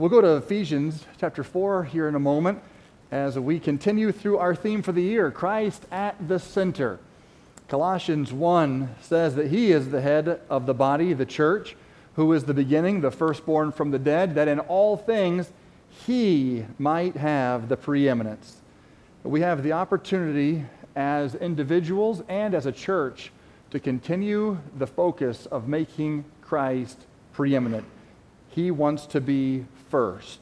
We'll go to Ephesians chapter 4 here in a moment as we continue through our theme for the year Christ at the center. Colossians 1 says that he is the head of the body, the church, who is the beginning, the firstborn from the dead, that in all things he might have the preeminence. We have the opportunity as individuals and as a church to continue the focus of making Christ preeminent. He wants to be first.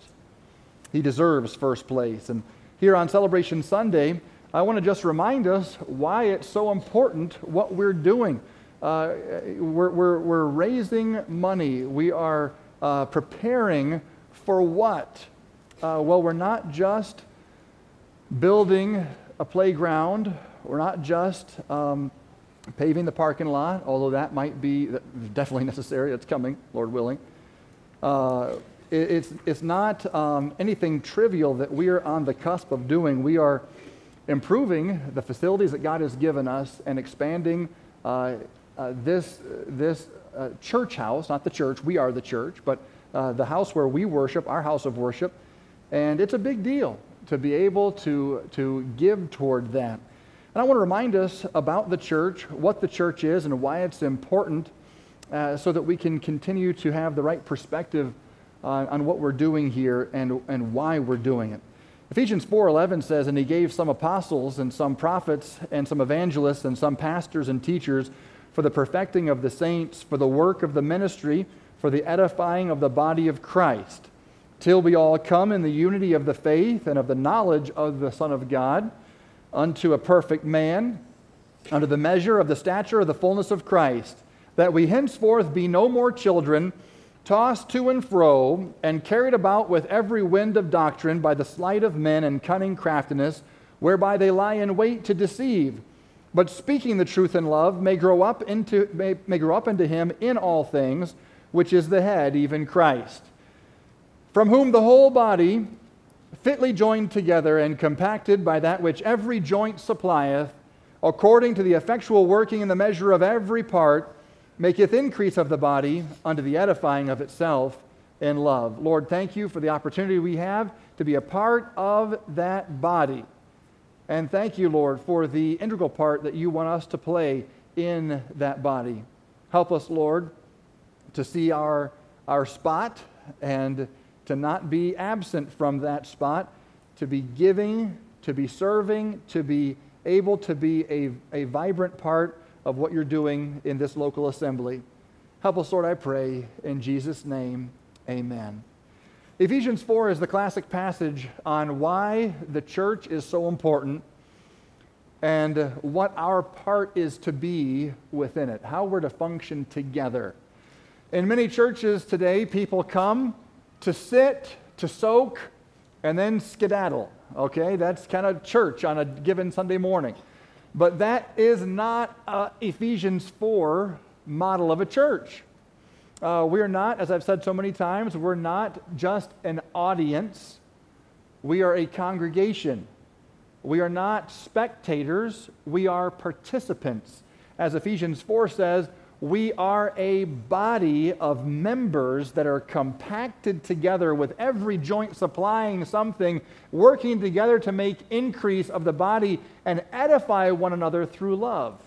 He deserves first place. And here on Celebration Sunday, I want to just remind us why it's so important what we're doing. Uh, we're, we're, we're, raising money. We are uh, preparing for what? Uh, well, we're not just building a playground, we're not just um, paving the parking lot, although that might be definitely necessary. It's coming, Lord willing. It, it's, it's not um, anything trivial that we are on the cusp of doing. We are improving the facilities that God has given us and expanding uh, uh, this, this uh, church house, not the church, we are the church, but uh, the house where we worship, our house of worship. And it's a big deal to be able to, to give toward that. And I want to remind us about the church, what the church is, and why it's important uh, so that we can continue to have the right perspective uh, on what we're doing here and, and why we're doing it. Ephesians 4:11 says, "And he gave some apostles and some prophets and some evangelists and some pastors and teachers for the perfecting of the saints, for the work of the ministry, for the edifying of the body of Christ, till we all come in the unity of the faith and of the knowledge of the Son of God, unto a perfect man, unto the measure of the stature of the fullness of Christ, that we henceforth be no more children." Tossed to and fro, and carried about with every wind of doctrine by the sleight of men and cunning craftiness, whereby they lie in wait to deceive. But speaking the truth in love may grow up into, may, may grow up into him in all things, which is the head, even Christ, from whom the whole body, fitly joined together and compacted by that which every joint supplieth, according to the effectual working in the measure of every part, maketh increase of the body unto the edifying of itself in love. Lord, thank you for the opportunity we have to be a part of that body. And thank you, Lord, for the integral part that you want us to play in that body. Help us, Lord, to see our, our spot and to not be absent from that spot, to be giving, to be serving, to be able to be a, a vibrant part of what you're doing in this local assembly. Help us, Lord, I pray. In Jesus' name, amen. Ephesians 4 is the classic passage on why the church is so important and what our part is to be within it, how we're to function together. In many churches today, people come to sit, to soak, and then skedaddle. Okay, that's kind of church on a given Sunday morning. But that is not uh, Ephesians 4 model of a church. Uh, we're not, as I've said so many times, we're not just an audience, we are a congregation. We are not spectators, we are participants. As Ephesians 4 says, we are a body of members that are compacted together with every joint supplying something, working together to make increase of the body and edify one another through love.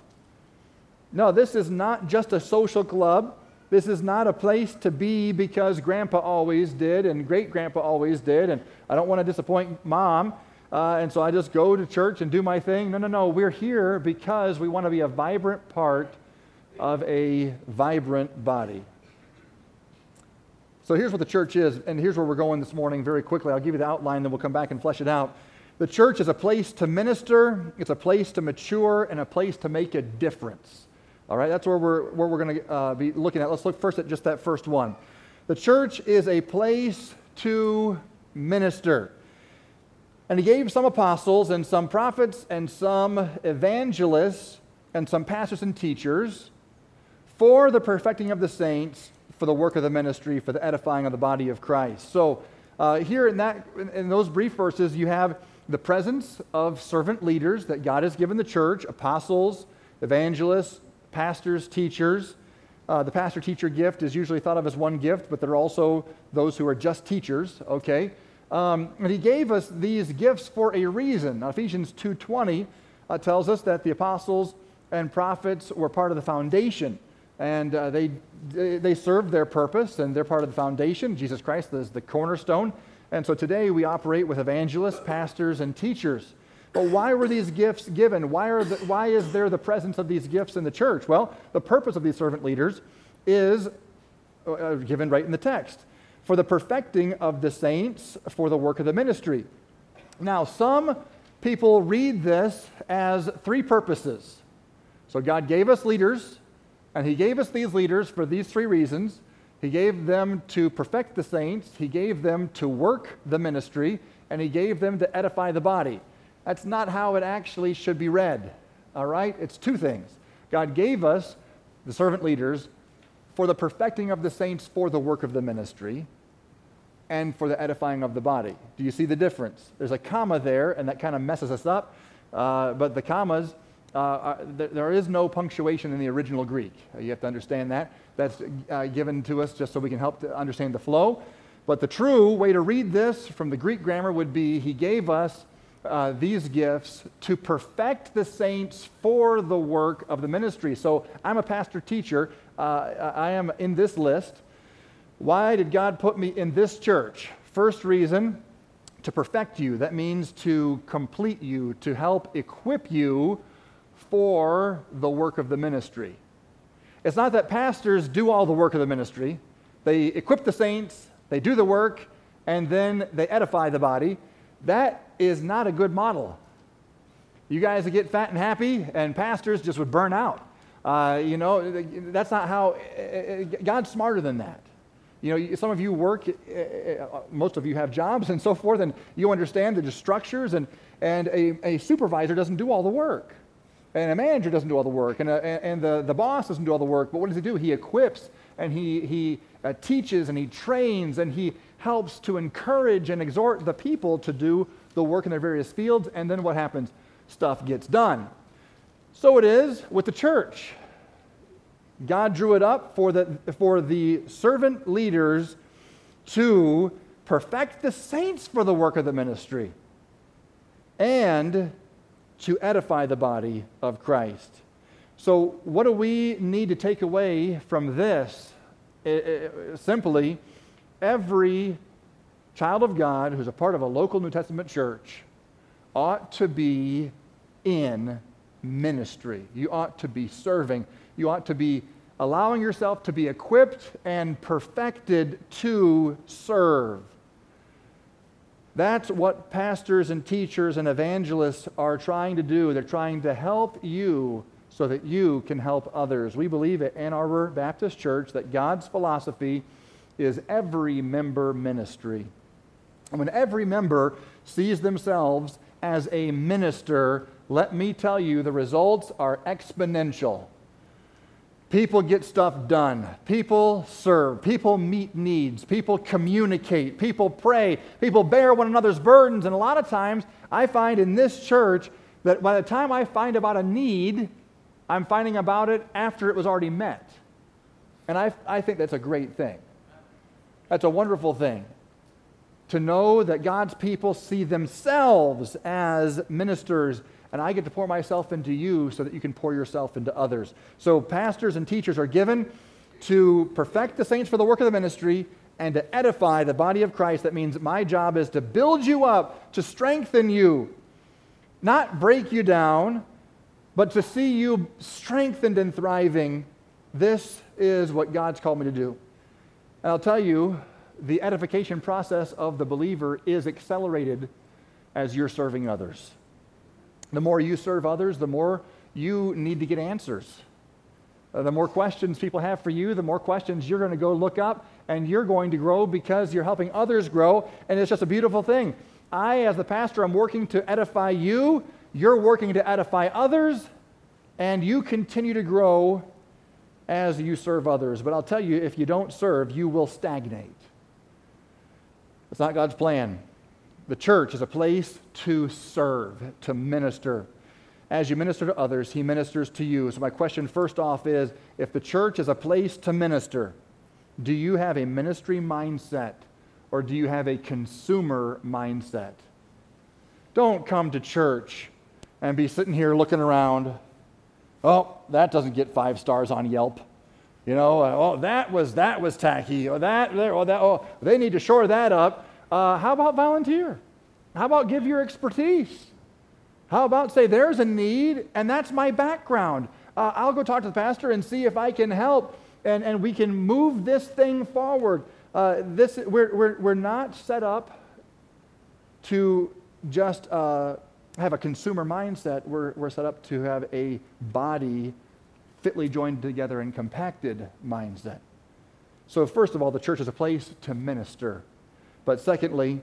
No, this is not just a social club. This is not a place to be because grandpa always did and great grandpa always did, and I don't want to disappoint mom. Uh, and so I just go to church and do my thing. No, no, no. We're here because we want to be a vibrant part of a vibrant body. So here's what the church is, and here's where we're going this morning very quickly. I'll give you the outline, then we'll come back and flesh it out. The church is a place to minister, it's a place to mature, and a place to make a difference. All right, that's where we're, where we're going to uh, be looking at. Let's look first at just that first one. The church is a place to minister. And he gave some apostles and some prophets and some evangelists and some pastors and teachers for the perfecting of the saints, for the work of the ministry, for the edifying of the body of Christ. So, uh, here in, that, in those brief verses, you have the presence of servant leaders that God has given the church apostles, evangelists, pastors, teachers. Uh, the pastor teacher gift is usually thought of as one gift, but there are also those who are just teachers, okay? Um, and he gave us these gifts for a reason. Now, Ephesians 2.20 uh, tells us that the apostles and prophets were part of the foundation. And uh, they, they served their purpose, and they're part of the foundation. Jesus Christ is the cornerstone. And so today we operate with evangelists, pastors, and teachers. But why were these gifts given? Why, are the, why is there the presence of these gifts in the church? Well, the purpose of these servant leaders is uh, given right in the text for the perfecting of the saints for the work of the ministry. Now, some people read this as three purposes. So, God gave us leaders, and He gave us these leaders for these three reasons. He gave them to perfect the saints, He gave them to work the ministry, and He gave them to edify the body. That's not how it actually should be read. All right? It's two things. God gave us, the servant leaders, for the perfecting of the saints for the work of the ministry and for the edifying of the body. Do you see the difference? There's a comma there, and that kind of messes us up. Uh, but the commas, uh, th- there is no punctuation in the original Greek. You have to understand that. That's uh, given to us just so we can help to understand the flow. But the true way to read this from the Greek grammar would be He gave us uh, these gifts to perfect the saints for the work of the ministry. So I'm a pastor teacher. Uh, I am in this list. Why did God put me in this church? First reason, to perfect you. That means to complete you, to help equip you for the work of the ministry. It's not that pastors do all the work of the ministry, they equip the saints, they do the work, and then they edify the body. That is not a good model. You guys would get fat and happy, and pastors just would burn out. Uh, you know, that's not how, God's smarter than that. You know, some of you work, uh, most of you have jobs and so forth, and you understand the structures, and, and a, a supervisor doesn't do all the work. And a manager doesn't do all the work, and, a, and the, the boss doesn't do all the work. But what does he do? He equips, and he, he uh, teaches, and he trains, and he helps to encourage and exhort the people to do the work in their various fields, and then what happens? Stuff gets done. So it is with the church. God drew it up for the, for the servant leaders to perfect the saints for the work of the ministry and to edify the body of Christ. So, what do we need to take away from this? It, it, simply, every child of God who's a part of a local New Testament church ought to be in ministry. You ought to be serving. You ought to be allowing yourself to be equipped and perfected to serve. That's what pastors and teachers and evangelists are trying to do. They're trying to help you so that you can help others. We believe at Ann Arbor Baptist Church that God's philosophy is every member ministry. And when every member sees themselves as a minister, let me tell you, the results are exponential. People get stuff done. People serve. People meet needs. People communicate. People pray. People bear one another's burdens. And a lot of times, I find in this church that by the time I find about a need, I'm finding about it after it was already met. And I, I think that's a great thing. That's a wonderful thing to know that God's people see themselves as ministers, and I get to pour myself into you so that you can pour yourself into others. So, pastors and teachers are given to perfect the saints for the work of the ministry and to edify the body of Christ. That means my job is to build you up, to strengthen you, not break you down, but to see you strengthened and thriving. This is what God's called me to do. And I'll tell you, the edification process of the believer is accelerated as you're serving others. The more you serve others, the more you need to get answers. Uh, the more questions people have for you, the more questions you're going to go look up, and you're going to grow because you're helping others grow, and it's just a beautiful thing. I, as the pastor, I'm working to edify you, you're working to edify others, and you continue to grow as you serve others. But I'll tell you, if you don't serve, you will stagnate. It's not God's plan. The church is a place to serve, to minister. as you minister to others, he ministers to you. So, my question first off is if the church is a place to minister, do you have a ministry mindset or do you have a consumer mindset? Don't come to church and be sitting here looking around. Oh, that doesn't get five stars on Yelp. You know, oh, that was that was tacky. Or that, oh, that, oh, they need to shore that up. Uh, how about volunteer? How about give your expertise? How about say there's a need and that's my background? Uh, I'll go talk to the pastor and see if I can help and, and we can move this thing forward. Uh, this, we're, we're, we're not set up to just uh, have a consumer mindset. We're, we're set up to have a body fitly joined together and compacted mindset. So, first of all, the church is a place to minister. But secondly,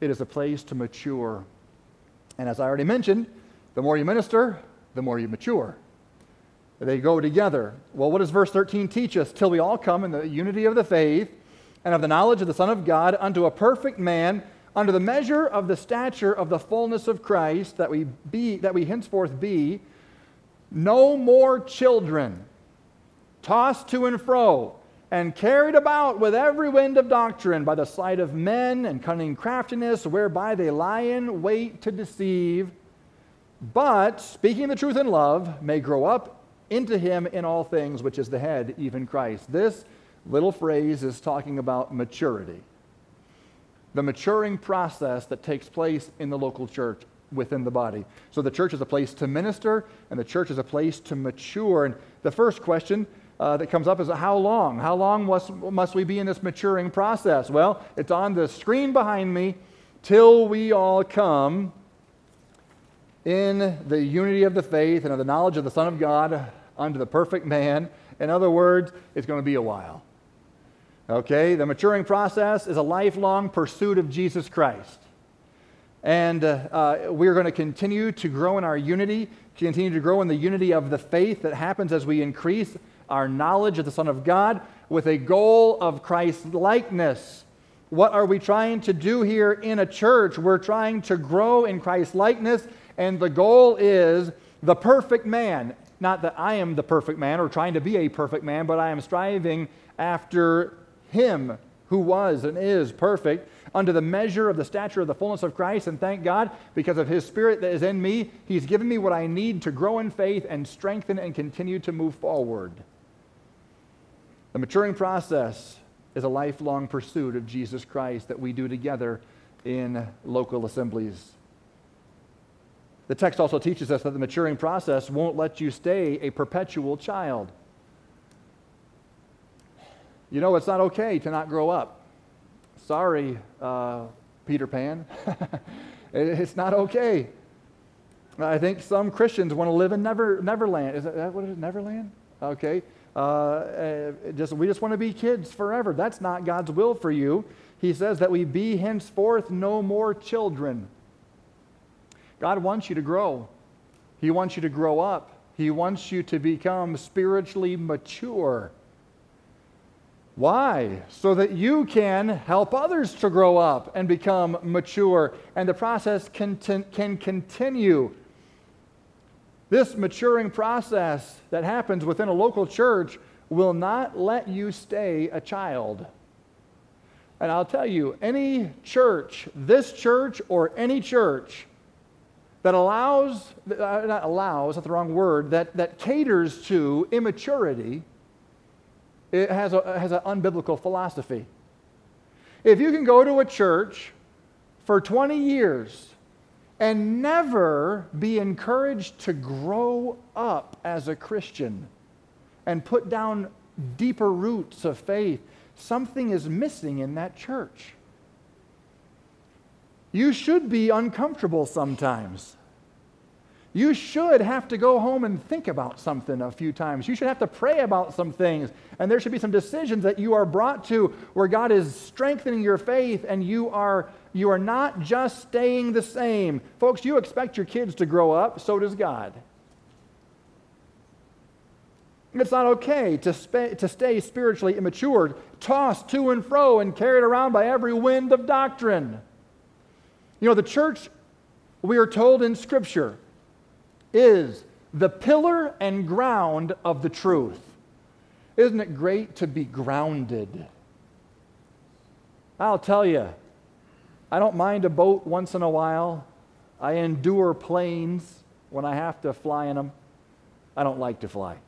it is a place to mature. And as I already mentioned, the more you minister, the more you mature. They go together. Well, what does verse 13 teach us? Till we all come in the unity of the faith and of the knowledge of the Son of God unto a perfect man, under the measure of the stature of the fullness of Christ, that we be that we henceforth be no more children, tossed to and fro, and carried about with every wind of doctrine by the sight of men and cunning craftiness, whereby they lie in wait to deceive, but, speaking the truth in love, may grow up into him in all things, which is the head, even Christ. This little phrase is talking about maturity. The maturing process that takes place in the local church within the body. So the church is a place to minister, and the church is a place to mature. And the first question uh, that comes up is how long? How long must, must we be in this maturing process? Well, it's on the screen behind me till we all come in the unity of the faith and of the knowledge of the Son of God unto the perfect man. In other words, it's going to be a while. Okay, the maturing process is a lifelong pursuit of Jesus Christ. And uh, uh, we're going to continue to grow in our unity, continue to grow in the unity of the faith that happens as we increase our knowledge of the Son of God with a goal of Christ likeness. What are we trying to do here in a church? We're trying to grow in Christ likeness, and the goal is the perfect man. Not that I am the perfect man or trying to be a perfect man, but I am striving after him who was and is perfect under the measure of the stature of the fullness of Christ. And thank God, because of his spirit that is in me, he's given me what I need to grow in faith and strengthen and continue to move forward. The maturing process is a lifelong pursuit of Jesus Christ that we do together in local assemblies. The text also teaches us that the maturing process won't let you stay a perpetual child. You know, it's not okay to not grow up. Sorry, uh, Peter Pan. it's not okay. I think some Christians want to live in Never, Neverland. Is that what it is? Neverland? Okay. Uh, uh, just, we just want to be kids forever. That's not God's will for you. He says that we be henceforth no more children. God wants you to grow. He wants you to grow up. He wants you to become spiritually mature. Why? So that you can help others to grow up and become mature, and the process can, can continue. This maturing process that happens within a local church will not let you stay a child. And I'll tell you, any church, this church or any church, that allows, uh, not allows, that's the wrong word, that, that caters to immaturity, it has, a, has an unbiblical philosophy. If you can go to a church for 20 years and never be encouraged to grow up as a Christian and put down deeper roots of faith, something is missing in that church. You should be uncomfortable sometimes. You should have to go home and think about something a few times. You should have to pray about some things. And there should be some decisions that you are brought to where God is strengthening your faith and you are, you are not just staying the same. Folks, you expect your kids to grow up, so does God. It's not okay to, sp- to stay spiritually immature, tossed to and fro and carried around by every wind of doctrine. You know, the church, we are told in Scripture, is the pillar and ground of the truth. Isn't it great to be grounded? I'll tell you, I don't mind a boat once in a while. I endure planes when I have to fly in them. I don't like to fly.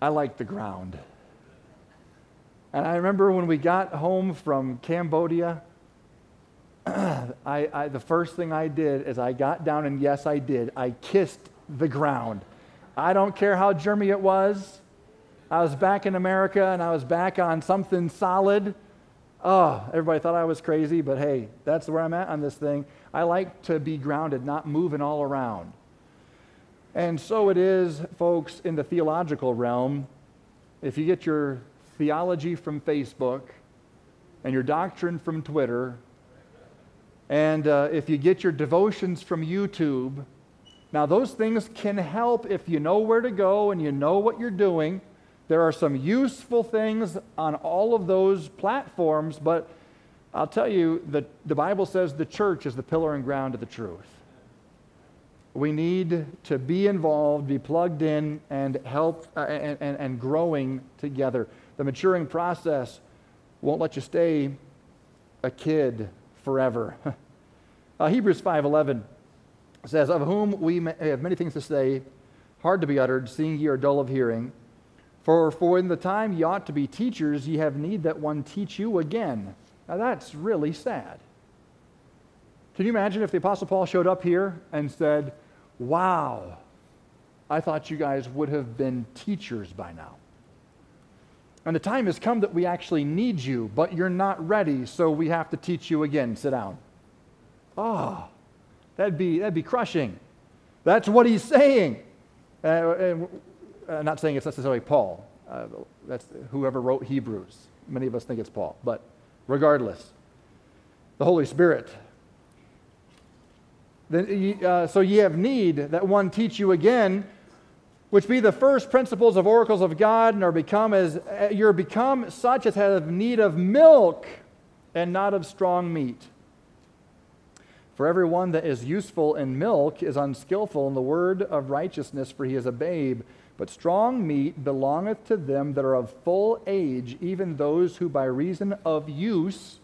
I like the ground. And I remember when we got home from Cambodia, I, I, the first thing I did is I got down, and yes, I did. I kissed the ground. I don't care how germy it was. I was back in America and I was back on something solid. Oh, everybody thought I was crazy, but hey, that's where I'm at on this thing. I like to be grounded, not moving all around. And so it is, folks, in the theological realm. If you get your theology from Facebook and your doctrine from Twitter, and uh, if you get your devotions from YouTube, now those things can help if you know where to go and you know what you're doing. There are some useful things on all of those platforms, but I'll tell you that the Bible says the church is the pillar and ground of the truth. We need to be involved, be plugged in, and help uh, and, and, and growing together. The maturing process won't let you stay a kid forever. uh, Hebrews 5:11 says, "Of whom we have many things to say, hard to be uttered, seeing ye are dull of hearing. For for in the time ye ought to be teachers, ye have need that one teach you again." Now that's really sad. Can you imagine if the Apostle Paul showed up here and said, Wow, I thought you guys would have been teachers by now. And the time has come that we actually need you, but you're not ready, so we have to teach you again. Sit down. Oh, that'd be, that'd be crushing. That's what he's saying. Uh, and, uh, not saying it's necessarily Paul. Uh, that's whoever wrote Hebrews. Many of us think it's Paul. But regardless, the Holy Spirit then, uh, so ye have need that one teach you again, which be the first principles of oracles of God, and are become as uh, you're become such as have need of milk and not of strong meat. For every one that is useful in milk is unskillful in the word of righteousness, for he is a babe. But strong meat belongeth to them that are of full age, even those who by reason of use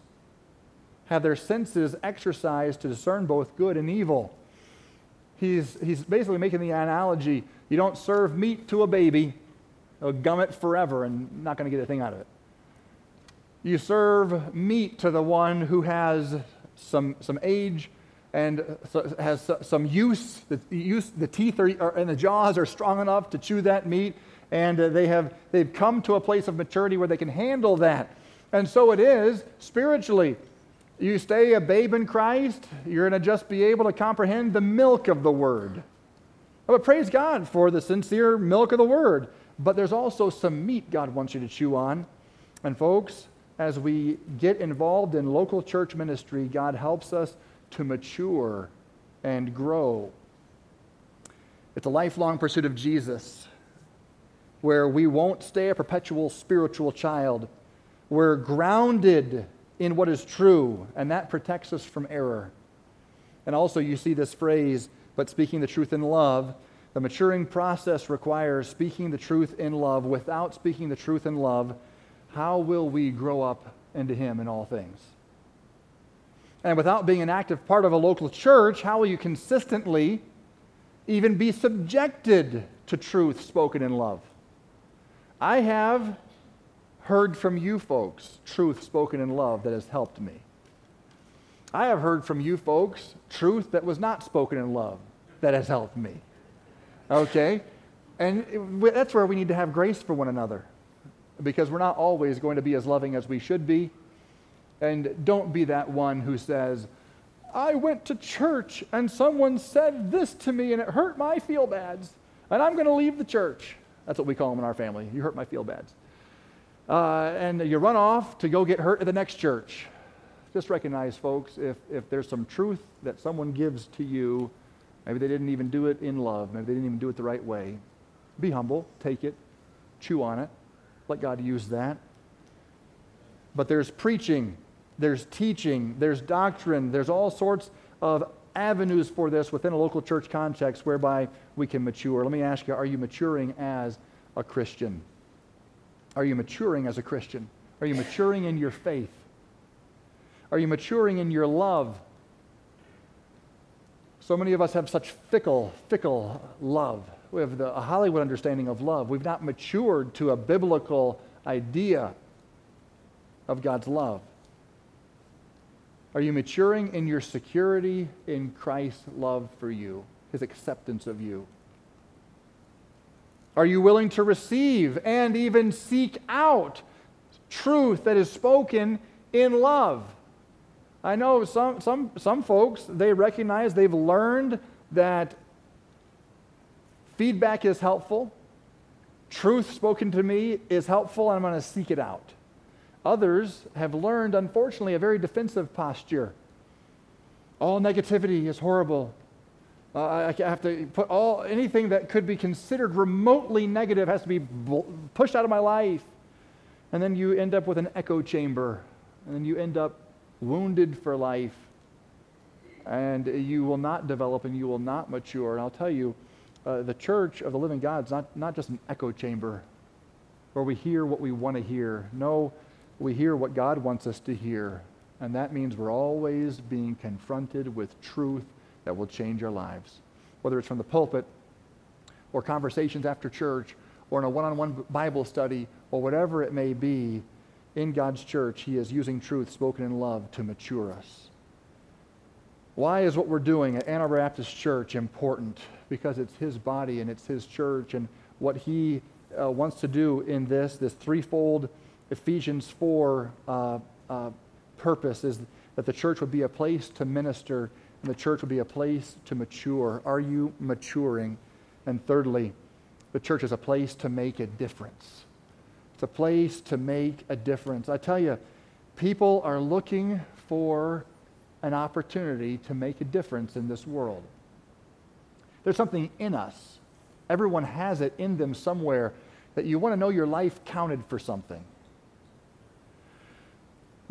have their senses exercised to discern both good and evil. He's, he's basically making the analogy you don't serve meat to a baby, they'll gum it forever and not going to get a thing out of it. You serve meat to the one who has some, some age and has some use. The, use, the teeth are, are, and the jaws are strong enough to chew that meat, and uh, they have, they've come to a place of maturity where they can handle that. And so it is spiritually. You stay a babe in Christ, you're going to just be able to comprehend the milk of the Word. But praise God for the sincere milk of the Word. But there's also some meat God wants you to chew on. And folks, as we get involved in local church ministry, God helps us to mature and grow. It's a lifelong pursuit of Jesus where we won't stay a perpetual spiritual child. We're grounded in what is true, and that protects us from error. And also, you see this phrase, but speaking the truth in love. The maturing process requires speaking the truth in love. Without speaking the truth in love, how will we grow up into Him in all things? And without being an active part of a local church, how will you consistently even be subjected to truth spoken in love? I have heard from you folks truth spoken in love that has helped me. I have heard from you folks truth that was not spoken in love that has helped me. Okay? And that's where we need to have grace for one another because we're not always going to be as loving as we should be. And don't be that one who says, I went to church and someone said this to me and it hurt my feel bads, and I'm going to leave the church. That's what we call them in our family. You hurt my feel bads uh, and you run off to go get hurt at the next church. Just recognize, folks, if, if there's some truth that someone gives to you, maybe they didn't even do it in love, maybe they didn't even do it the right way. Be humble, take it, chew on it, let God use that. But there's preaching, there's teaching, there's doctrine, there's all sorts of avenues for this within a local church context whereby we can mature. Let me ask you are you maturing as a Christian? Are you maturing as a Christian? Are you maturing in your faith? Are you maturing in your love? So many of us have such fickle, fickle love. We have the, a Hollywood understanding of love. We've not matured to a biblical idea of God's love. Are you maturing in your security in Christ's love for you, his acceptance of you? Are you willing to receive and even seek out truth that is spoken in love? I know some, some, some folks, they recognize they've learned that feedback is helpful, truth spoken to me is helpful, and I'm going to seek it out. Others have learned, unfortunately, a very defensive posture. All negativity is horrible. Uh, I have to put all anything that could be considered remotely negative has to be pushed out of my life. And then you end up with an echo chamber. And then you end up wounded for life. And you will not develop and you will not mature. And I'll tell you, uh, the church of the living God is not, not just an echo chamber where we hear what we want to hear. No, we hear what God wants us to hear. And that means we're always being confronted with truth that will change our lives. Whether it's from the pulpit or conversations after church or in a one on one Bible study or whatever it may be, in God's church, He is using truth spoken in love to mature us. Why is what we're doing at Arbor Baptist Church important? Because it's His body and it's His church, and what He uh, wants to do in this, this threefold Ephesians 4 uh, uh, purpose is that the church would be a place to minister and the church would be a place to mature. Are you maturing? And thirdly, the church is a place to make a difference. It's a place to make a difference. I tell you, people are looking for an opportunity to make a difference in this world. There's something in us. Everyone has it in them somewhere that you want to know your life counted for something.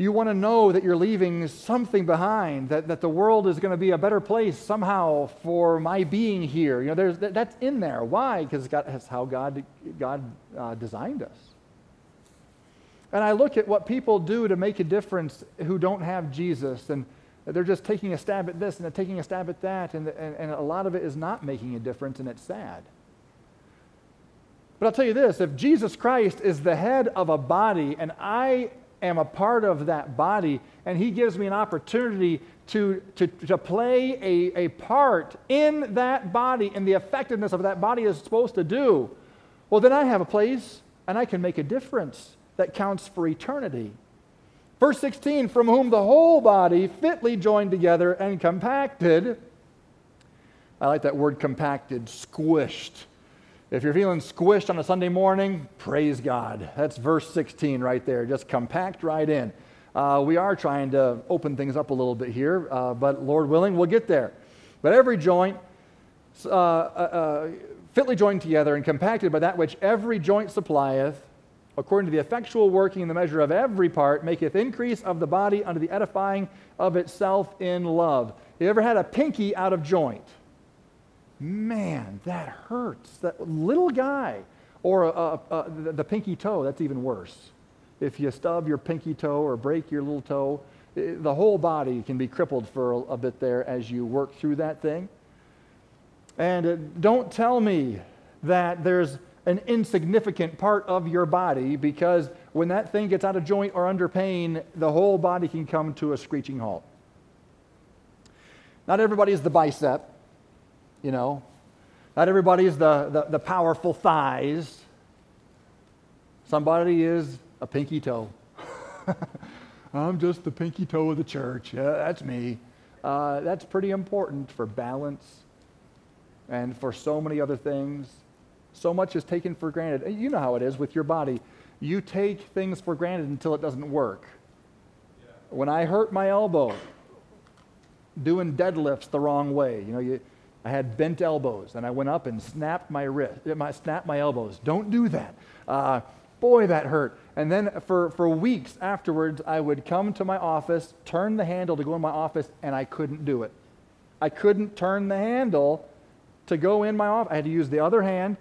You want to know that you're leaving something behind, that, that the world is going to be a better place somehow for my being here. You know, there's, that, that's in there. Why? Because that's how God, God uh, designed us. And I look at what people do to make a difference who don't have Jesus, and they're just taking a stab at this and they're taking a stab at that, and, and, and a lot of it is not making a difference, and it's sad. But I'll tell you this if Jesus Christ is the head of a body, and I am a part of that body, and He gives me an opportunity to, to, to play a, a part in that body and the effectiveness of that body is supposed to do, well, then I have a place and I can make a difference that counts for eternity. Verse 16, from whom the whole body fitly joined together and compacted. I like that word compacted, squished if you're feeling squished on a Sunday morning, praise God. That's verse 16 right there. Just compact right in. Uh, we are trying to open things up a little bit here, uh, but Lord willing, we'll get there. But every joint, uh, uh, uh, fitly joined together and compacted by that which every joint supplieth, according to the effectual working in the measure of every part, maketh increase of the body unto the edifying of itself in love. You ever had a pinky out of joint? Man, that hurts. That little guy. Or uh, uh, the, the pinky toe, that's even worse. If you stub your pinky toe or break your little toe, the whole body can be crippled for a, a, bit there as you work through that thing. And uh, don't tell me that there's an insignificant part of your body because when that thing gets out of joint or under pain, the whole body can come to a screeching halt. Not everybody is the bicep, you know. Not everybody is the, the, the powerful thighs. Somebody is a pinky toe. I'm just the pinky toe of the church. Yeah, that's me. Uh, that's pretty important for balance and for so many other things. So much is taken for granted. You know how it is with your body. You take things for granted until it doesn't work. Yeah. When I hurt my elbow doing deadlifts the wrong way, you know, you, I had bent elbows, and I went up and snapped my wrist, my, snapped my elbows. Don't do that. Uh, boy, that hurt. And then for, for weeks afterwards, I would come to my office, turn the handle to go in my office, and I couldn't do it. I couldn't turn the handle to go in my office. I had to use the other hand.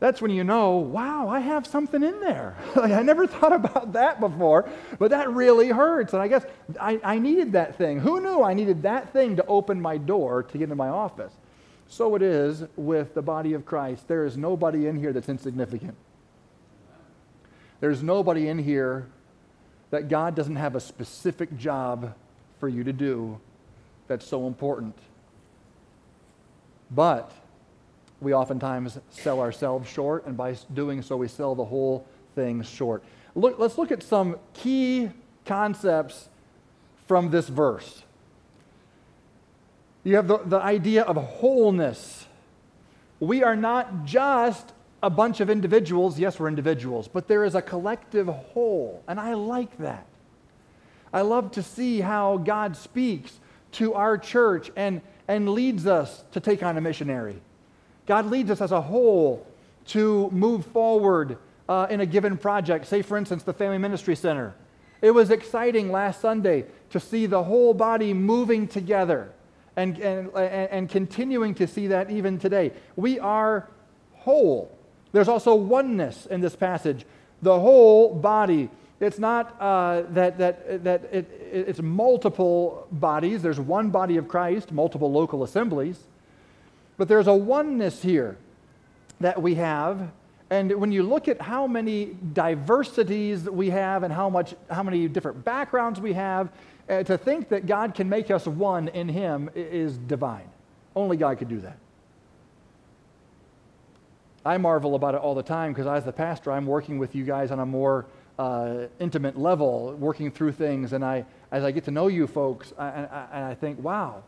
That's when you know, wow, I have something in there. like, I never thought about that before, but that really hurts. And I guess I, I needed that thing. Who knew I needed that thing to open my door to get into my office? So it is with the body of Christ. There is nobody in here that's insignificant. There's nobody in here that God doesn't have a specific job for you to do that's so important. But we oftentimes sell ourselves short, and by doing so, we sell the whole thing short. Look, let's look at some key concepts from this verse. You have the, the idea of wholeness. We are not just a bunch of individuals. Yes, we're individuals, but there is a collective whole, and I like that. I love to see how God speaks to our church and, and leads us to take on a missionary. God leads us as a whole to move forward uh, in a given project. Say, for instance, the Family Ministry Center. It was exciting last Sunday to see the whole body moving together and, and, and continuing to see that even today. We are whole. There's also oneness in this passage. The whole body. It's not uh, that, that, that it, it's multiple bodies. There's one body of Christ, multiple local assemblies. But there's a oneness here that we have. And when you look at how many diversities we have and how, much, how many different backgrounds we have, uh, to think that God can make us one in Him is divine. Only God could do that. I marvel about it all the time because as the pastor, I'm working with you guys on a more uh, intimate level, working through things. And I, as I get to know you folks, I, I, I think, wow,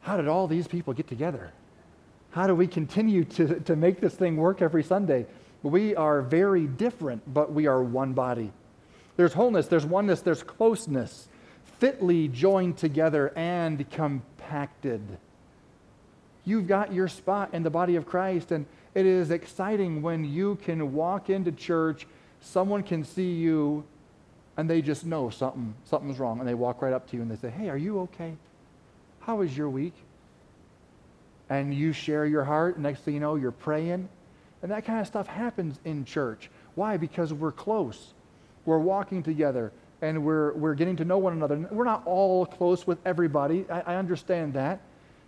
how did all these people get together? How do we continue to, to make this thing work every Sunday? We are very different, but we are one body. There's wholeness, there's oneness, there's closeness, fitly joined together and compacted. You've got your spot in the body of Christ, and it is exciting when you can walk into church, someone can see you, and they just know something, something's wrong, and they walk right up to you and they say, Hey, are you okay? How was your week? And you share your heart, next thing you know, you're praying. And that kind of stuff happens in church. Why? Because we're close. We're walking together and we're, we're getting to know one another. We're not all close with everybody. I, I understand that.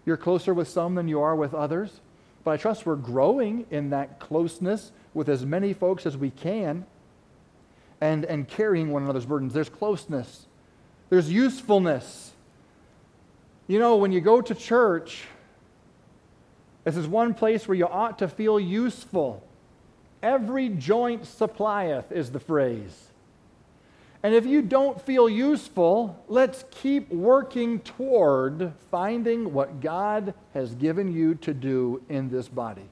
You're closer with some than you are with others. But I trust we're growing in that closeness with as many folks as we can and, and carrying one another's burdens. There's closeness, there's usefulness. You know, when you go to church, this is one place where you ought to feel useful. Every joint supplieth is the phrase. And if you don't feel useful, let's keep working toward finding what God has given you to do in this body.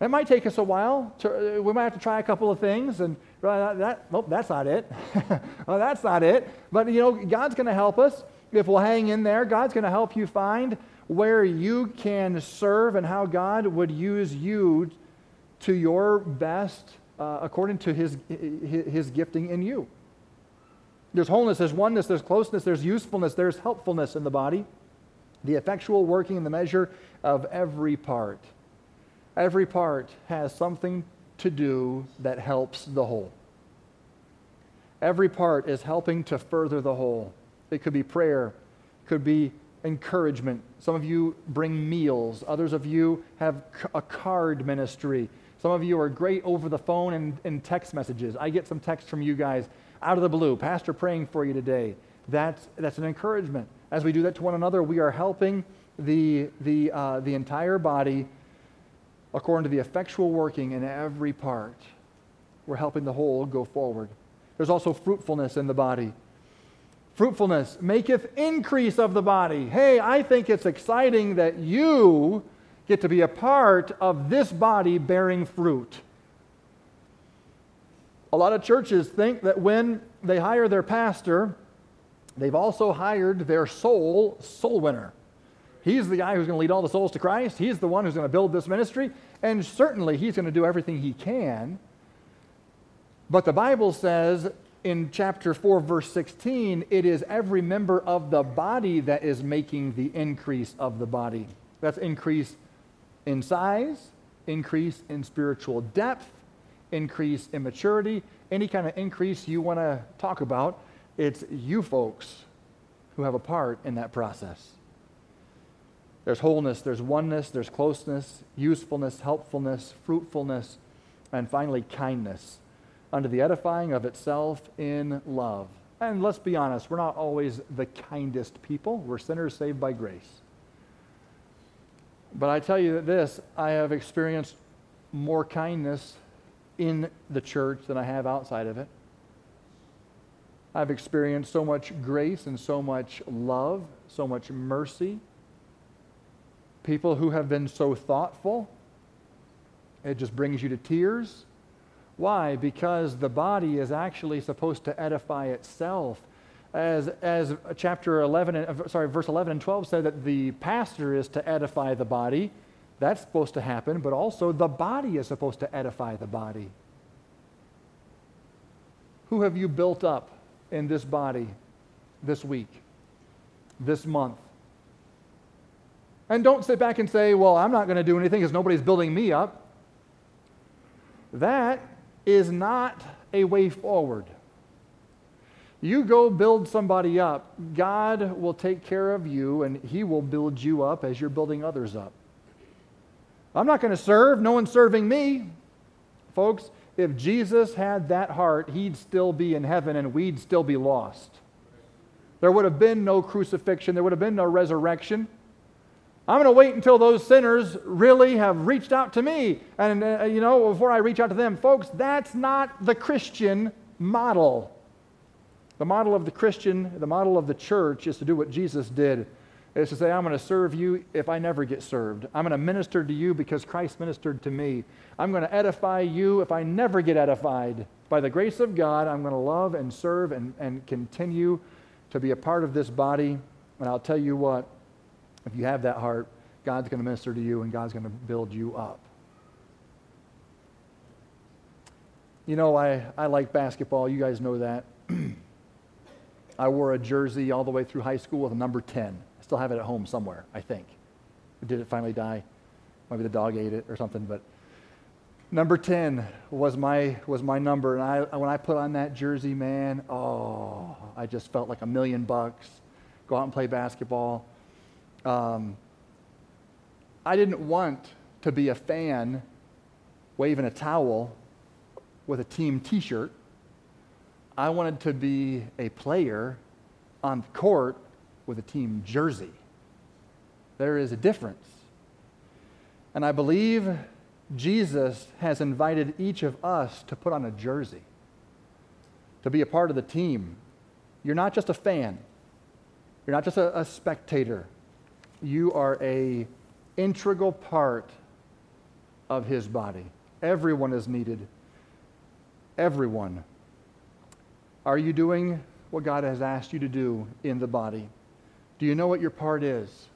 It might take us a while. To, uh, we might have to try a couple of things, and that, oh, that's not it. well, that's not it. But you know, God's going to help us if we'll hang in there. God's going to help you find where you can serve and how God would use you to your best uh, according to his, his gifting in you. There's wholeness, there's oneness, there's closeness, there's usefulness, there's helpfulness in the body. The effectual working in the measure of every part. Every part has something to do that helps the whole. Every part is helping to further the whole. It could be prayer, could be encouragement. Some of you bring meals, others of you have a card ministry. Some of you are great over the phone and, and text messages. I get some text from you guys out of the blue. Pastor praying for you today. That's, that's an encouragement. As we do that to one another, we are helping the, the, uh, the entire body according to the effectual working in every part. We're helping the whole go forward. There's also fruitfulness in the body. Fruitfulness maketh increase of the body. Hey, I think it's exciting that you get to be a part of this body bearing fruit. A lot of churches think that when they hire their pastor, they've also hired their soul soul winner. He's the guy who's going to lead all the souls to Christ. He's the one who's going to build this ministry. And certainly he's going to do everything he can. But the Bible says in chapter 4, verse 16, it is every member of the body that is making the increase of the body. That's increase in size, increase in spiritual depth, increase in maturity, any kind of increase you want to talk about. It's you folks who have a part in that process. There's wholeness, there's oneness, there's closeness, usefulness, helpfulness, fruitfulness, and finally, kindness, under the edifying of itself in love. And let's be honest, we're not always the kindest people. We're sinners saved by grace. But I tell you that this I have experienced more kindness in the church than I have outside of it. I've experienced so much grace and so much love, so much mercy. People who have been so thoughtful, it just brings you to tears. Why? Because the body is actually supposed to edify itself. As, as chapter 11, uh, sorry, verse 11 and 12 said that the pastor is to edify the body. That's supposed to happen, but also the body is supposed to edify the body. Who have you built up in this body this week, this month? And don't sit back and say, well, I'm not going to do anything because nobody's building me up. That is not a way forward. You go build somebody up, God will take care of you and He will build you up as you're building others up. I'm not going to serve, no one's serving me. Folks, if Jesus had that heart, He'd still be in heaven and we'd still be lost. There would have been no crucifixion, there would have been no resurrection. I'm going to wait until those sinners really have reached out to me. And, uh, you know, before I reach out to them, folks, that's not the Christian model. The model of the Christian, the model of the church is to do what Jesus did. Is to say, I'm going to serve you if I never get served. I'm going to minister to you because Christ ministered to me. I'm going to edify you if I never get edified. By the grace of God, I'm going to love and serve and, and continue to be a part of this body. And I'll tell you what, if you have that heart, God's going to minister to you and God's going to build you up. You know, I, I like basketball. You guys know that. I wore a jersey all the way through high school with a number 10. I still have it at home somewhere, I think. Did it finally die? Maybe the dog ate it or something, but number 10 was my, was my number. And I, when I put on that jersey, man, oh, I just felt like a million bucks. Go out and play basketball. Um, I didn't want to be a fan waving a towel with a team t shirt. I wanted to be a player on the court with a team jersey. There is a difference. And I believe Jesus has invited each of us to put on a jersey, to be a part of the team. You're not just a fan, you're not just a, a spectator, you are a integral part of his body. Everyone is needed. Everyone. Are you doing what God has asked you to do in the body? Do you know what your part is?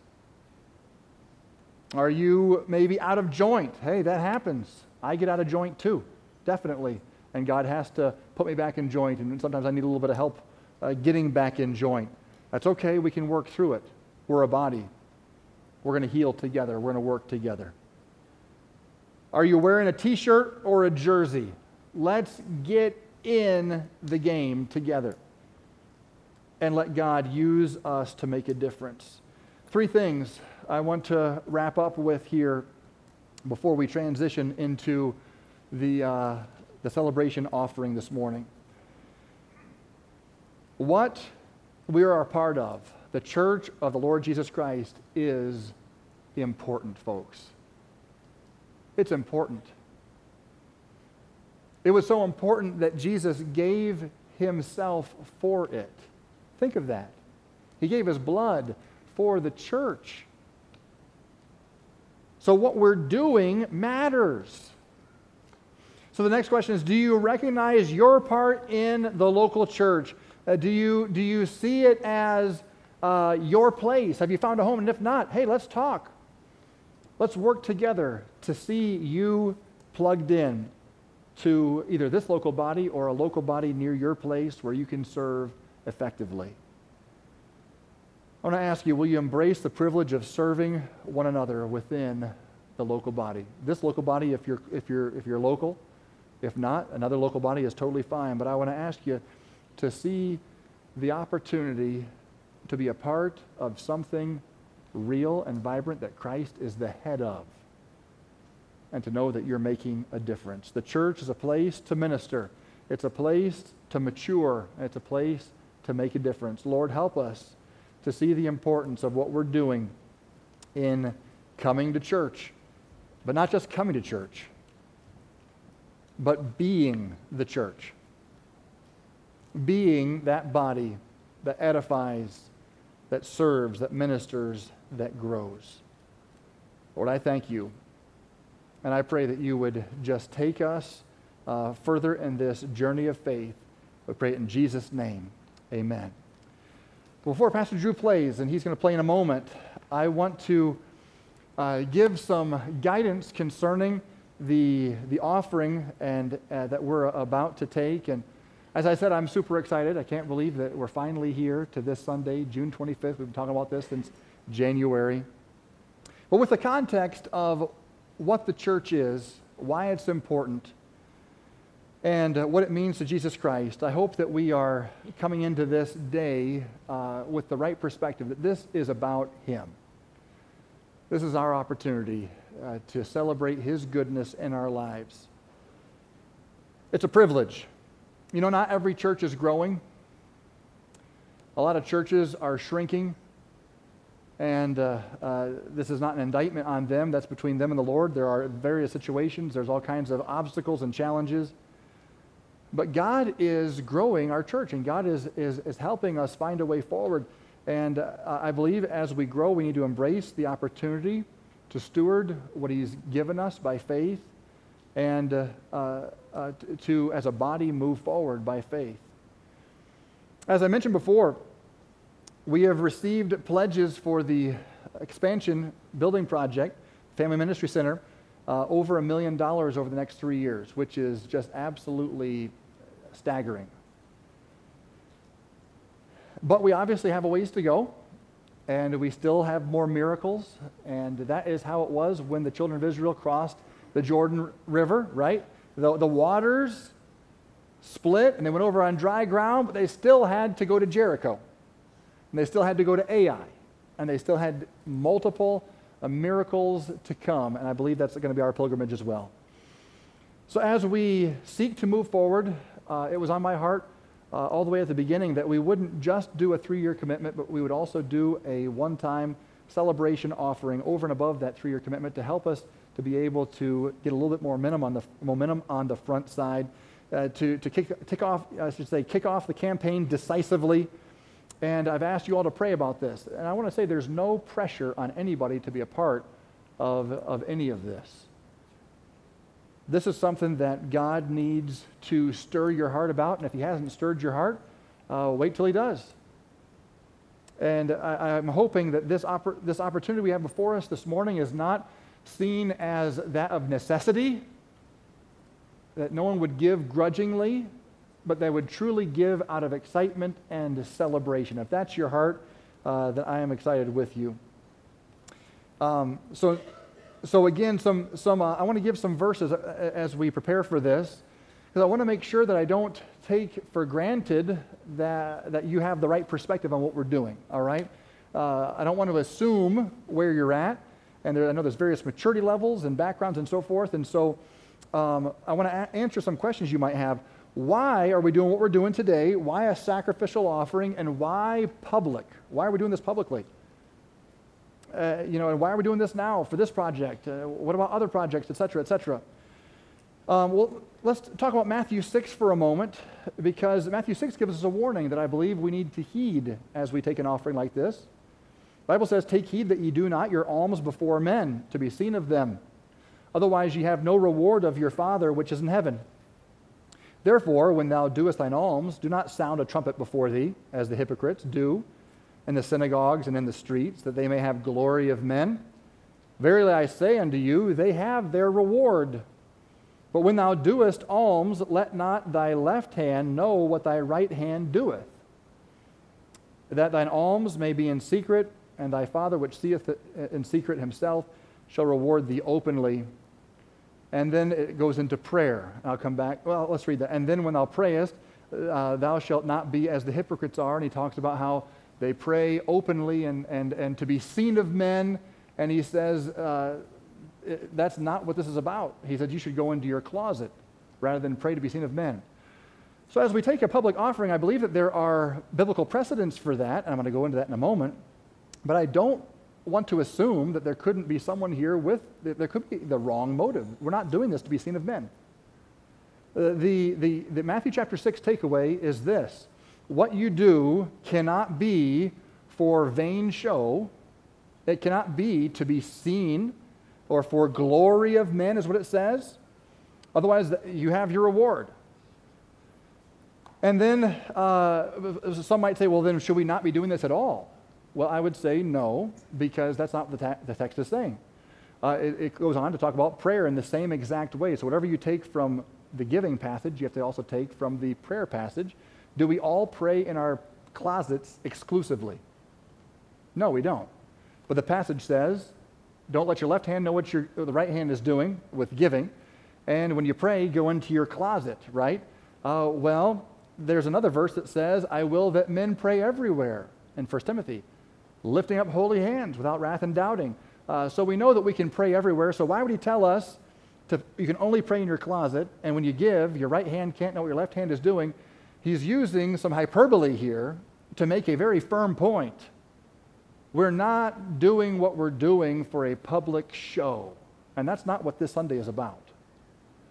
Are you maybe out of joint? Hey, that happens. I get out of joint too, definitely. And God has to put me back in joint, and sometimes I need a little bit of help uh, getting back in joint. That's okay. We can work through it. We're a body. We're going to heal together. We're going to work together. Are you wearing a t shirt or a jersey? Let's get in the game together and let God use us to make a difference. Three things I want to wrap up with here before we transition into the, uh, the celebration offering this morning. What we are a part of the church of the Lord Jesus Christ is important, folks. It's important. It was so important that Jesus gave himself for it. Think of that. He gave his blood for the church. So, what we're doing matters. So, the next question is Do you recognize your part in the local church? Uh, do, you, do you see it as uh, your place? Have you found a home? And if not, hey, let's talk. Let's work together to see you plugged in. To either this local body or a local body near your place where you can serve effectively. I want to ask you will you embrace the privilege of serving one another within the local body? This local body, if you're, if you're, if you're local, if not, another local body is totally fine. But I want to ask you to see the opportunity to be a part of something real and vibrant that Christ is the head of and to know that you're making a difference. The church is a place to minister, it's a place to mature, it's a place to make a difference. Lord, help us to see the importance of what we're doing in coming to church, but not just coming to church, but being the church. Being that body that edifies, that serves, that ministers, that grows. Lord, I thank you and I pray that you would just take us uh, further in this journey of faith. We pray in Jesus' name. Amen. Before Pastor Drew plays, and he's going to play in a moment, I want to uh, give some guidance concerning the, the offering and, uh, that we're about to take. And as I said, I'm super excited. I can't believe that we're finally here to this Sunday, June 25th. We've been talking about this since January. But with the context of what the church is, why it's important, and uh, what it means to Jesus Christ. I hope that we are coming into this day uh, with the right perspective that this is about Him. This is our opportunity uh, to celebrate His goodness in our lives. It's a privilege. You know, not every church is growing. A lot of churches are shrinking. And uh, uh, this is not an indictment on them. That's between them and the Lord. There are various situations, there's all kinds of obstacles and challenges. But God is growing our church, and God is, is, is helping us find a way forward. And uh, I believe as we grow, we need to embrace the opportunity to steward what He's given us by faith and uh, uh, uh to, as a body, move forward by faith. As I mentioned before, we have received pledges for the expansion building project, Family Ministry Center, uh, over a million dollars over the next three years, which is just absolutely staggering. But we obviously have a ways to go, and we still have more miracles, and that is how it was when the children of Israel crossed the Jordan River, right? The, the waters split, and they went over on dry ground, but they still had to go to Jericho. And they still had to go to Ai. And they still had multiple uh, miracles to come. And I believe that's going to be our pilgrimage as well. So as we seek to move forward, uh, it was on my heart uh, all the way at the beginning that we wouldn't just do a three year commitment, but we would also do a one time celebration offering over and above that three year commitment to help us to be able to get a little bit more momentum on the, momentum on the front side, uh, to, to kick, kick off, I should say, kick off the campaign decisively and I've asked you all to pray about this. And I want to say there's no pressure on anybody to be a part of, of any of this. This is something that God needs to stir your heart about. And if He hasn't stirred your heart, uh, wait till He does. And I, am hoping that this, oppor- this opportunity we have before us this morning is not seen as that of necessity, that no one would give grudgingly, but they would truly give out of excitement and celebration. If that's your heart, uh, then I am excited with you. Um, so, so again, some, some, uh, I want to give some verses uh, as we prepare for this, because I want to make sure that I don't take for granted that, that you have the right perspective on what we're doing, all right? Uh, I don't want to assume where you're at, and there, I know there's various maturity levels and backgrounds and so forth, and so um, I want to a- answer some questions you might have why are we doing what we're doing today? Why a sacrificial offering? And why public? Why are we doing this publicly? Uh, you know, and why are we doing this now for this project? Uh, what about other projects, et cetera, et cetera? Um, well, let's talk about Matthew 6 for a moment, because Matthew 6 gives us a warning that I believe we need to heed as we take an offering like this. The Bible says, Take heed that ye do not your alms before men, to be seen of them. Otherwise, ye have no reward of your Father which is in heaven. Therefore, when thou doest thine alms, do not sound a trumpet before thee, as the hypocrites do in the synagogues and in the streets, that they may have glory of men. Verily I say unto you, they have their reward. But when thou doest alms, let not thy left hand know what thy right hand doeth, that thine alms may be in secret, and thy Father which seeth in secret himself shall reward thee openly. And then it goes into prayer. I'll come back. Well, let's read that. And then when thou prayest, uh, thou shalt not be as the hypocrites are. And he talks about how they pray openly and, and, and to be seen of men. And he says, uh, that's not what this is about. He said, you should go into your closet rather than pray to be seen of men. So, as we take a public offering, I believe that there are biblical precedents for that, and I'm going to go into that in a moment. But I don't want to assume that there couldn't be someone here with, there could be the wrong motive. We're not doing this to be seen of men. Uh, the, the, the Matthew chapter 6 takeaway is this what you do cannot be for vain show, it cannot be to be seen or for glory of men, is what it says. Otherwise, you have your reward. And then uh, some might say, well, then should we not be doing this at all? Well, I would say no, because that's not what the, ta- the text is saying. Uh, it, it, goes on to talk about prayer in the same exact way. So, whatever you take from the giving passage, you have to also take from the prayer passage. Do we all pray in our closets exclusively? No, we don't. But the passage says don't let your left hand know what your, the right hand is doing with giving. And when you pray, go into your closet, right? Uh, well, there's another verse that says, I will that men pray everywhere in 1 Timothy, lifting up holy hands without wrath and doubting. Uh, so we know that we can pray everywhere. So why would he tell us to, you can only pray in your closet, and when you give, your right hand can't know what your left hand is doing? He's using some hyperbole here to make a very firm point. We're not doing what we're doing for a public show. And that's not what this Sunday is about.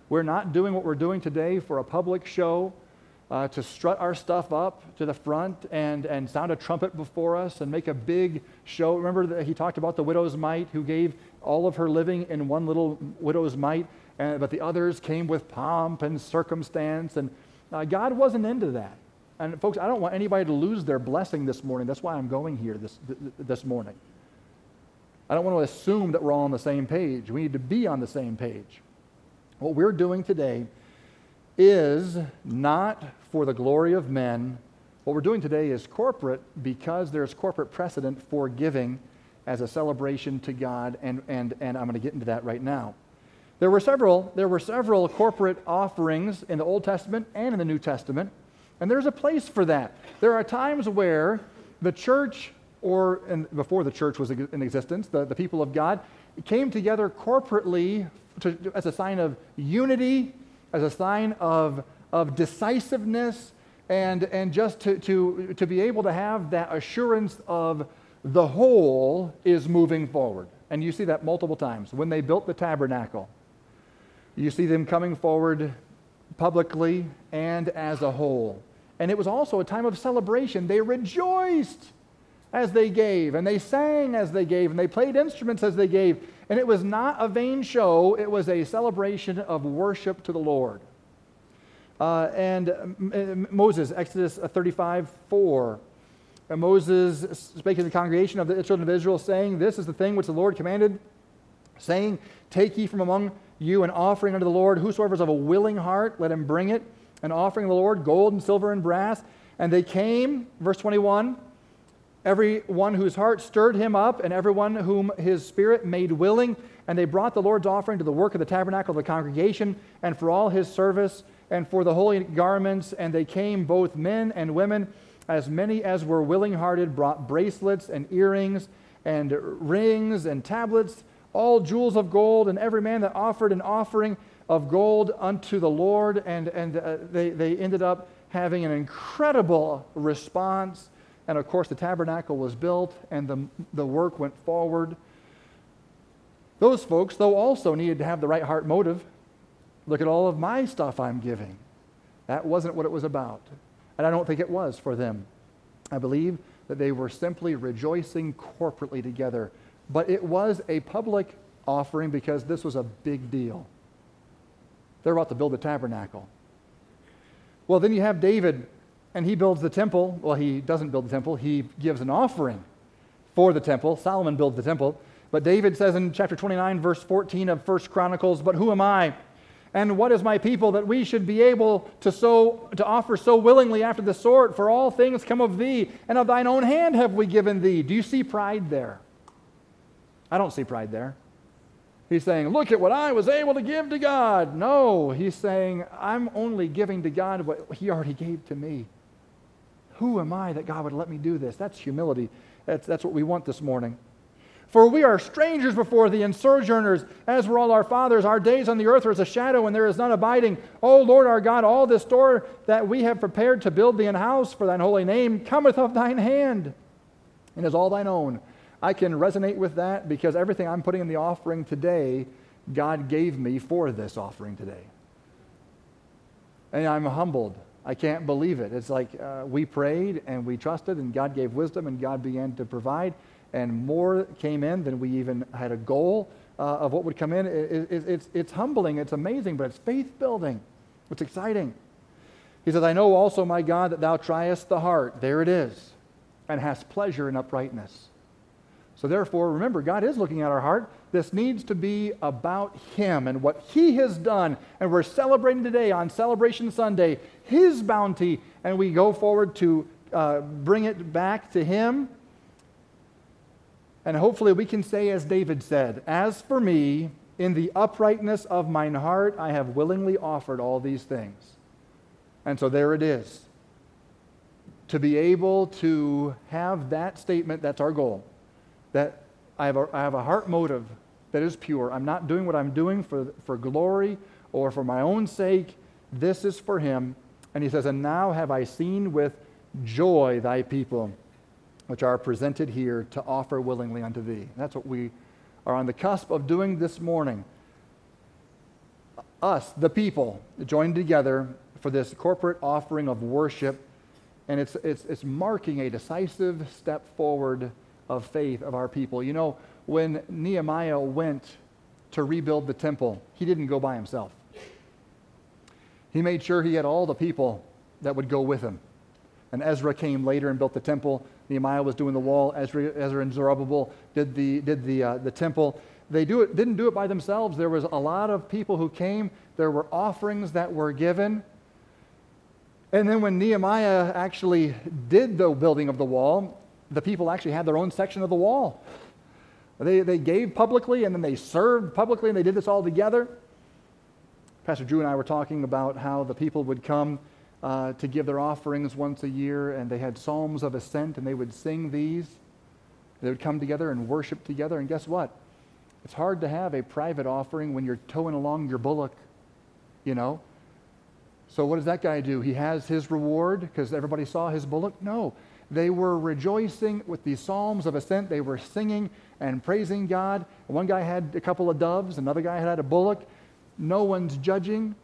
We're not doing what we're doing today for a public show, uh, to strut our stuff up to the front and, and sound a trumpet before us and make a big show. Remember that he talked about the widow's mite who gave all of her living in one little widow's mite, and, but the others came with pomp and circumstance. And uh, God wasn't into that. And folks, I don't want anybody to lose their blessing this morning. That's why I'm going here this, this morning. I don't want to assume that we're all on the same page. We need to be on the same page. What we're doing today is not for the glory of men. What we're doing today is corporate because there's corporate precedent for giving as a celebration to God, and, and, and I'm going to get into that right now. There were, several, there were several corporate offerings in the Old Testament and in the New Testament. And there's a place for that. There are times where the church, or before the church was in existence, the, the people of God, came together corporately to, as a sign of unity, as a sign of, of decisiveness, and, and just to, to, to be able to have that assurance of the whole is moving forward. And you see that multiple times. When they built the tabernacle, you see them coming forward publicly and as a whole. And it was also a time of celebration. They rejoiced as they gave, and they sang as they gave, and they played instruments as they gave. And it was not a vain show, it was a celebration of worship to the Lord. Uh, and Moses, Exodus 35 4. And Moses spake to the congregation of the children of Israel, saying, This is the thing which the Lord commanded, saying, Take ye from among you an offering unto the Lord. Whosoever is of a willing heart, let him bring it an offering of the Lord, gold and silver and brass. And they came, verse 21, every one whose heart stirred him up, and everyone whom his spirit made willing. And they brought the Lord's offering to the work of the tabernacle of the congregation, and for all his service, and for the holy garments. And they came, both men and women, as many as were willing hearted, brought bracelets and earrings, and rings and tablets, all jewels of gold, and every man that offered an offering of gold unto the Lord, and, and uh, they, they ended up having an incredible response. And of course, the tabernacle was built and the, the work went forward. Those folks, though, also needed to have the right heart motive. Look at all of my stuff I'm giving. That wasn't what it was about. And I don't think it was for them. I believe that they were simply rejoicing corporately together. But it was a public offering because this was a big deal. They're about to build the tabernacle. Well, then you have David, and he builds the temple. Well, he doesn't build the temple, he gives an offering for the temple. Solomon builds the temple. But David says in chapter 29, verse 14 of First Chronicles, But who am I? And what is my people that we should be able to so to offer so willingly after the sort? For all things come of thee, and of thine own hand have we given thee. Do you see pride there? I don't see pride there. He's saying, Look at what I was able to give to God. No, he's saying, I'm only giving to God what he already gave to me. Who am I that God would let me do this? That's humility. That's, that's what we want this morning. For we are strangers before thee and sojourners, as were all our fathers. Our days on the earth are as a shadow, and there is none abiding. O Lord our God, all this store that we have prepared to build thee an house for thine holy name cometh of thine hand, and is all thine own. I can resonate with that because everything I'm putting in the offering today, God gave me for this offering today. And I'm humbled. I can't believe it. It's like uh, we prayed and we trusted, and God gave wisdom, and God began to provide and more came in than we even had a goal uh, of what would come in. It, it, it's, it's humbling, it's amazing, but it's faith building. It's exciting. He says, I know also, my God, that thou triest the heart. There it is. And hast pleasure in uprightness. So, therefore, remember, God is looking at our heart. This needs to be about Him and what He has done. And we're celebrating today on Celebration Sunday His bounty. And we go forward to uh, bring it back to Him and hopefully we can say, as David said, As for me, in the uprightness of mine heart, I have willingly offered all these things. And so there it is. To be able to have that statement, that's our goal. That I have a, I have a heart motive that is pure. I'm not doing what I'm doing for, for glory or for my own sake. This is for Him. And He says, And now have I seen with joy thy people which are presented here to offer willingly unto thee. That's what we are on the cusp of doing this morning. Us, the people, joined together for this corporate offering of worship, and it's, it's, it's marking a decisive step forward of faith of our people. You know, when Nehemiah went to rebuild the temple, he didn't go by himself. He made sure he had all the people that would go with him. And Ezra came later and built the temple. Nehemiah was doing the wall. Ezra, Ezra and Zerubbabel did the, did the, uh, the temple. They do it, didn't do it by themselves. There was a lot of people who came. There were offerings that were given. And then when Nehemiah actually did the building of the wall, the people actually had their own section of the wall. They, they gave publicly and then they served publicly and they did this all together. Pastor Drew and I were talking about how the people would come uh, to give their offerings once a year, and they had psalms of ascent, and they would sing these. They would come together and worship together, and guess what? It's hard to have a private offering when you're towing along your bullock, you know? So, what does that guy do? He has his reward because everybody saw his bullock? No. They were rejoicing with these psalms of ascent. They were singing and praising God. One guy had a couple of doves, another guy had a bullock. No one's judging.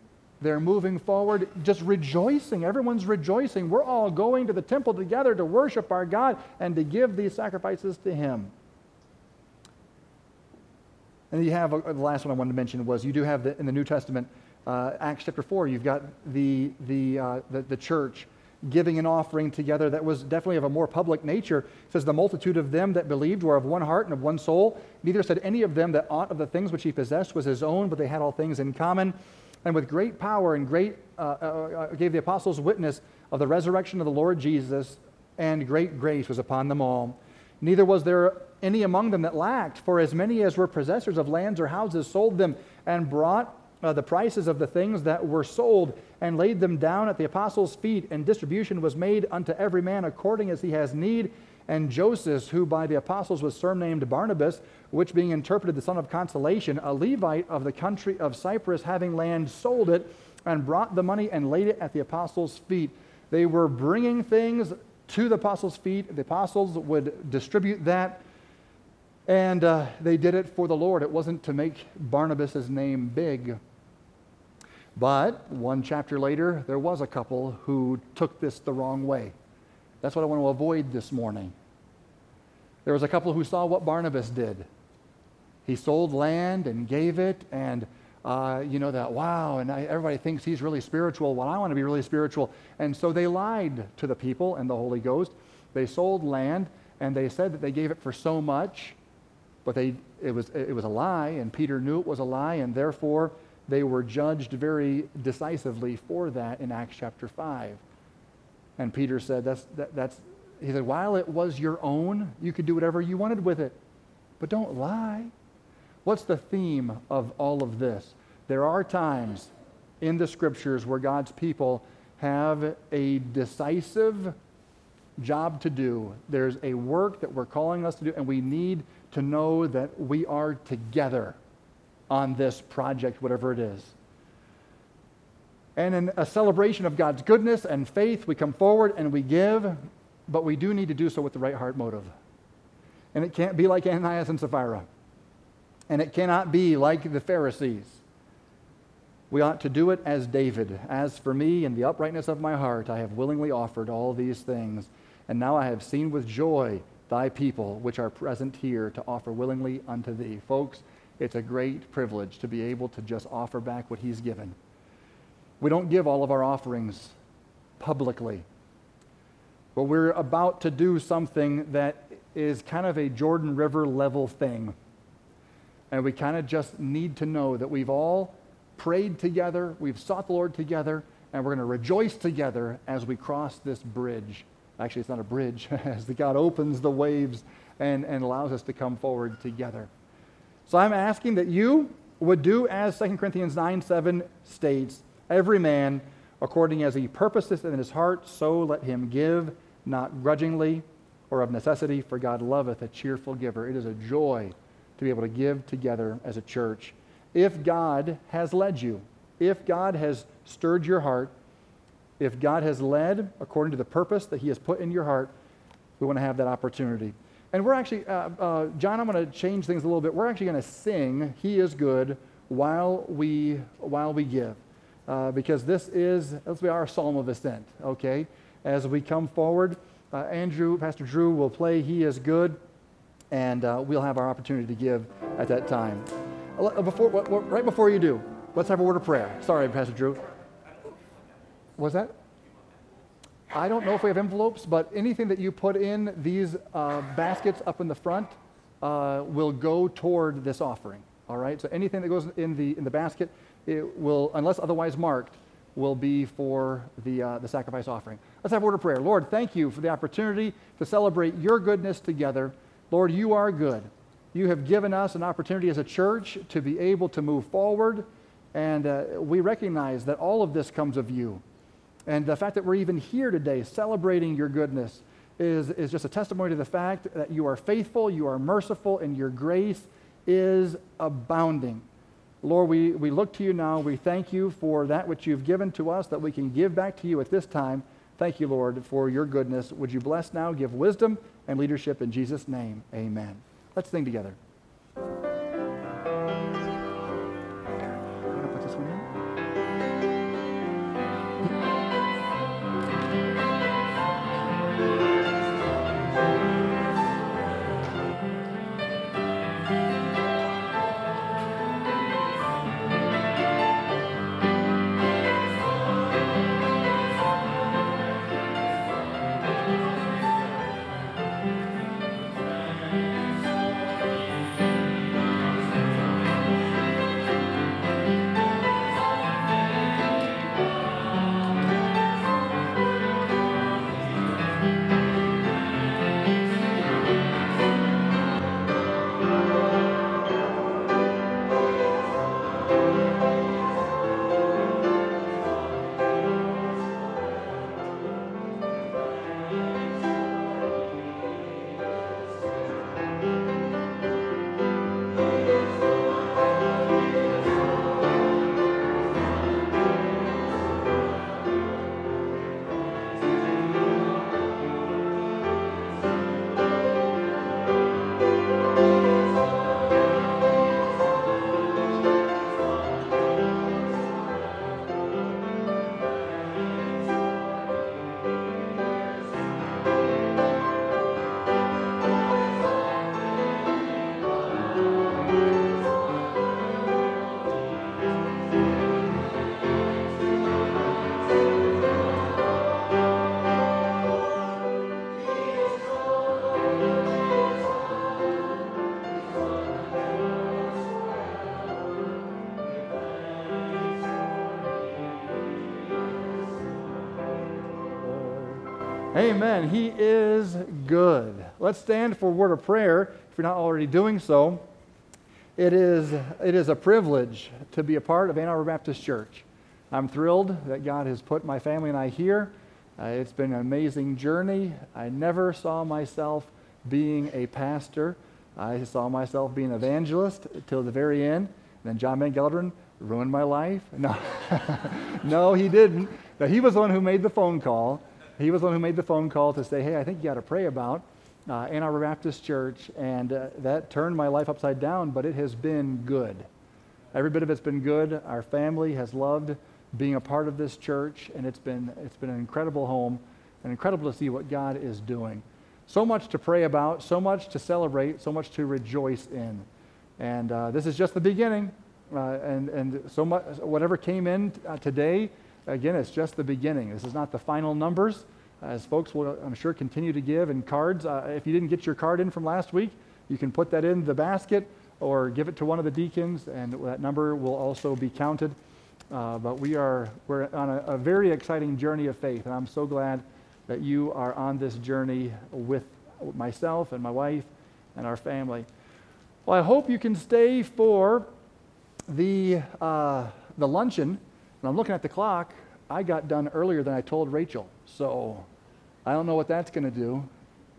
They're moving forward, just rejoicing. Everyone's rejoicing. We're all going to the temple together to worship our God and to give these sacrifices to Him. And you have uh, the last one I wanted to mention was you do have the, in the New Testament, uh, Acts chapter 4, you've got the, the, uh, the, the church giving an offering together that was definitely of a more public nature. It says, The multitude of them that believed were of one heart and of one soul. Neither said any of them that aught of the things which he possessed was his own, but they had all things in common and with great power and great uh, uh, uh, gave the apostles witness of the resurrection of the Lord Jesus, and great grace was upon them all. Neither was there any among them that lacked, for as many as were possessors of lands or houses sold them and brought uh, the prices of the things that were sold and laid them down at the apostles' feet, and distribution was made unto every man according as he has need. And Joseph, who by the apostles was surnamed Barnabas, which being interpreted the son of consolation, a Levite of the country of Cyprus, having land, sold it and brought the money and laid it at the apostles' feet. They were bringing things to the apostles' feet. The apostles would distribute that, and uh, they did it for the Lord. It wasn't to make Barnabas' name big. But one chapter later, there was a couple who took this the wrong way. That's what I want to avoid this morning. There was a couple who saw what Barnabas did. He sold land and gave it, and uh, you know that wow, and I, everybody thinks he's really spiritual. Well, I want to be really spiritual, and so they lied to the people and the Holy Ghost. They sold land, and they said that they gave it for so much, but they it was it was a lie, and Peter knew it was a lie, and therefore they were judged very decisively for that in Acts chapter 5. And Peter said, that's, that, that's, he said, while it was your own, you could do whatever you wanted with it. But don't lie. What's the theme of all of this? There are times in the scriptures where God's people have a decisive job to do. There's a work that we're calling us to do, and we need to know that we are together on this project, whatever it is. And in a celebration of God's goodness and faith, we come forward and we give, but we do need to do so with the right heart motive. And it can't be like Ananias and Sapphira. And it cannot be like the Pharisees. We ought to do it as David. As for me in the uprightness of my heart, I have willingly offered all these things. And now I have seen with joy thy people, which are present here, to offer willingly unto thee. Folks, it's a great privilege to be able to just offer back what he's given. We don't give all of our offerings publicly, but we're about to do something that is kind of a Jordan River level thing. And we kind of just need to know that we've all prayed together, we've sought the Lord together, and we're going to rejoice together as we cross this bridge. Actually, it's not a bridge, as God opens the waves and, and allows us to come forward together. So I'm asking that you would do as 2 Corinthians 9 7 states every man according as he purposeth in his heart, so let him give, not grudgingly or of necessity, for God loveth a cheerful giver. It is a joy to be able to give together as a church if God has led you, if God has stirred your heart, if God has led according to the purpose that He has put in your heart, we want to have that opportunity. And we're actually, uh, uh, John, I'm going to change things a little bit. We're actually going to sing "He is Good" while we while we give, uh, because this is will be our psalm of ascent. Okay, as we come forward, uh, Andrew, Pastor Drew will play "He is Good," and uh, we'll have our opportunity to give at that time. Uh, before, right before you do, let's have a word of prayer. Sorry, Pastor Drew. Was that? I don't know if we have envelopes, but anything that you put in these uh, baskets up in the front uh, will go toward this offering. All right. So anything that goes in the in the basket, it will, unless otherwise marked, will be for the uh, the sacrifice offering. Let's have a word of prayer. Lord, thank you for the opportunity to celebrate your goodness together. Lord, you are good. You have given us an opportunity as a church to be able to move forward, and uh, we recognize that all of this comes of you. And the fact that we're even here today celebrating your goodness is, is just a testimony to the fact that you are faithful, you are merciful, and your grace is abounding. Lord, we, we look to you now. We thank you for that which you've given to us that we can give back to you at this time. Thank you, Lord, for your goodness. Would you bless now, give wisdom and leadership in Jesus' name? Amen. Let's sing together. Amen. He is good. Let's stand for a word of prayer if you're not already doing so. It is, it is a privilege to be a part of Ann Arbor Baptist Church. I'm thrilled that God has put my family and I here. Uh, it's been an amazing journey. I never saw myself being a pastor. I saw myself being an evangelist till the very end. Then John Van Gelderen ruined my life. No, no, he didn't. But he was the one who made the phone call. He was the one who made the phone call to say, hey, I think you got to pray about uh, Ann Arbor Baptist Church. And uh, that turned my life upside down, but it has been good. Every bit of it's been good. Our family has loved being a part of this church, and it's been, it's been an incredible home and incredible to see what God is doing. So much to pray about, so much to celebrate, so much to rejoice in. And uh, this is just the beginning. Uh, and, and so much, whatever came in uh, today, again, it's just the beginning. This is not the final numbers. As folks will, I'm sure, continue to give. And cards, uh, if you didn't get your card in from last week, you can put that in the basket or give it to one of the deacons, and that number will also be counted. Uh, but we are we're on a, a, very exciting journey of faith, and I'm so glad that you are on this journey with myself and my wife and our family. Well, I hope you can stay for the uh, the luncheon. And I'm looking at the clock. I got done earlier than I told Rachel, so I don't know what that's going to do,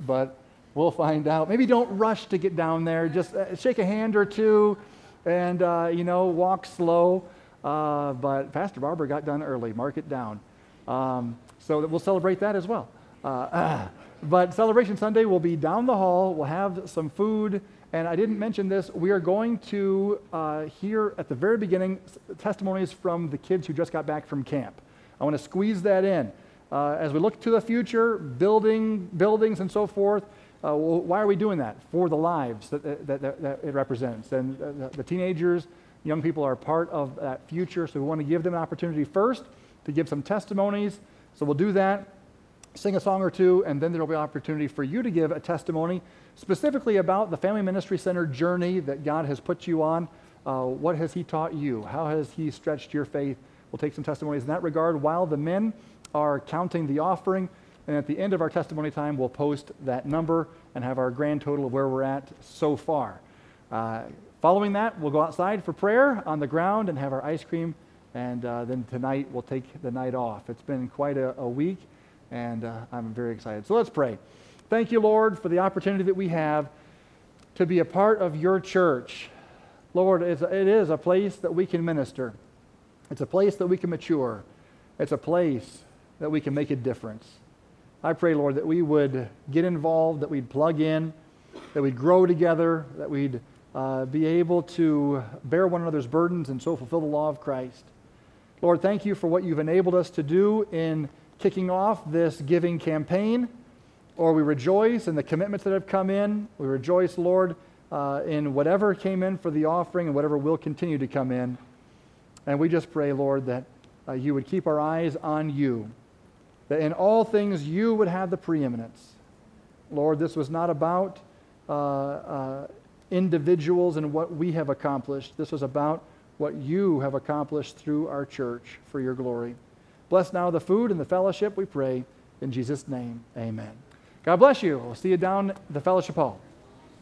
but we'll find out. Maybe don't rush to get down there. Just uh, shake a hand or two, and uh, you know, walk slow. Uh, but Pastor Barber got done early. Mark it down. Um, so we'll celebrate that as well. Uh, but Celebration Sunday will be down the hall. We'll have some food. And I didn't mention this. We are going to uh, hear at the very beginning testimonies from the kids who just got back from camp. I want to squeeze that in. Uh, as we look to the future, building buildings and so forth, uh, well, why are we doing that? For the lives that, that, that, that it represents. And the, the teenagers, Young people are part of that future, so we want to give them an opportunity first to give some testimonies. So we'll do that, sing a song or two, and then there will be opportunity for you to give a testimony specifically about the Family Ministry Center journey that God has put you on. Uh, what has He taught you? How has He stretched your faith? We'll take some testimonies in that regard while the men are counting the offering. And at the end of our testimony time, we'll post that number and have our grand total of where we're at so far. Uh, Following that, we'll go outside for prayer on the ground and have our ice cream. And uh, then tonight, we'll take the night off. It's been quite a, a week, and uh, I'm very excited. So let's pray. Thank you, Lord, for the opportunity that we have to be a part of your church. Lord, it is a place that we can minister, it's a place that we can mature, it's a place that we can make a difference. I pray, Lord, that we would get involved, that we'd plug in, that we'd grow together, that we'd uh, be able to bear one another's burdens and so fulfill the law of Christ. Lord, thank you for what you've enabled us to do in kicking off this giving campaign. Or we rejoice in the commitments that have come in. We rejoice, Lord, uh, in whatever came in for the offering and whatever will continue to come in. And we just pray, Lord, that uh, you would keep our eyes on you, that in all things you would have the preeminence. Lord, this was not about uh, uh individuals and what we have accomplished. This was about what you have accomplished through our church for your glory. Bless now the food and the fellowship, we pray. In Jesus' name, amen. God bless you. We'll see you down the fellowship hall.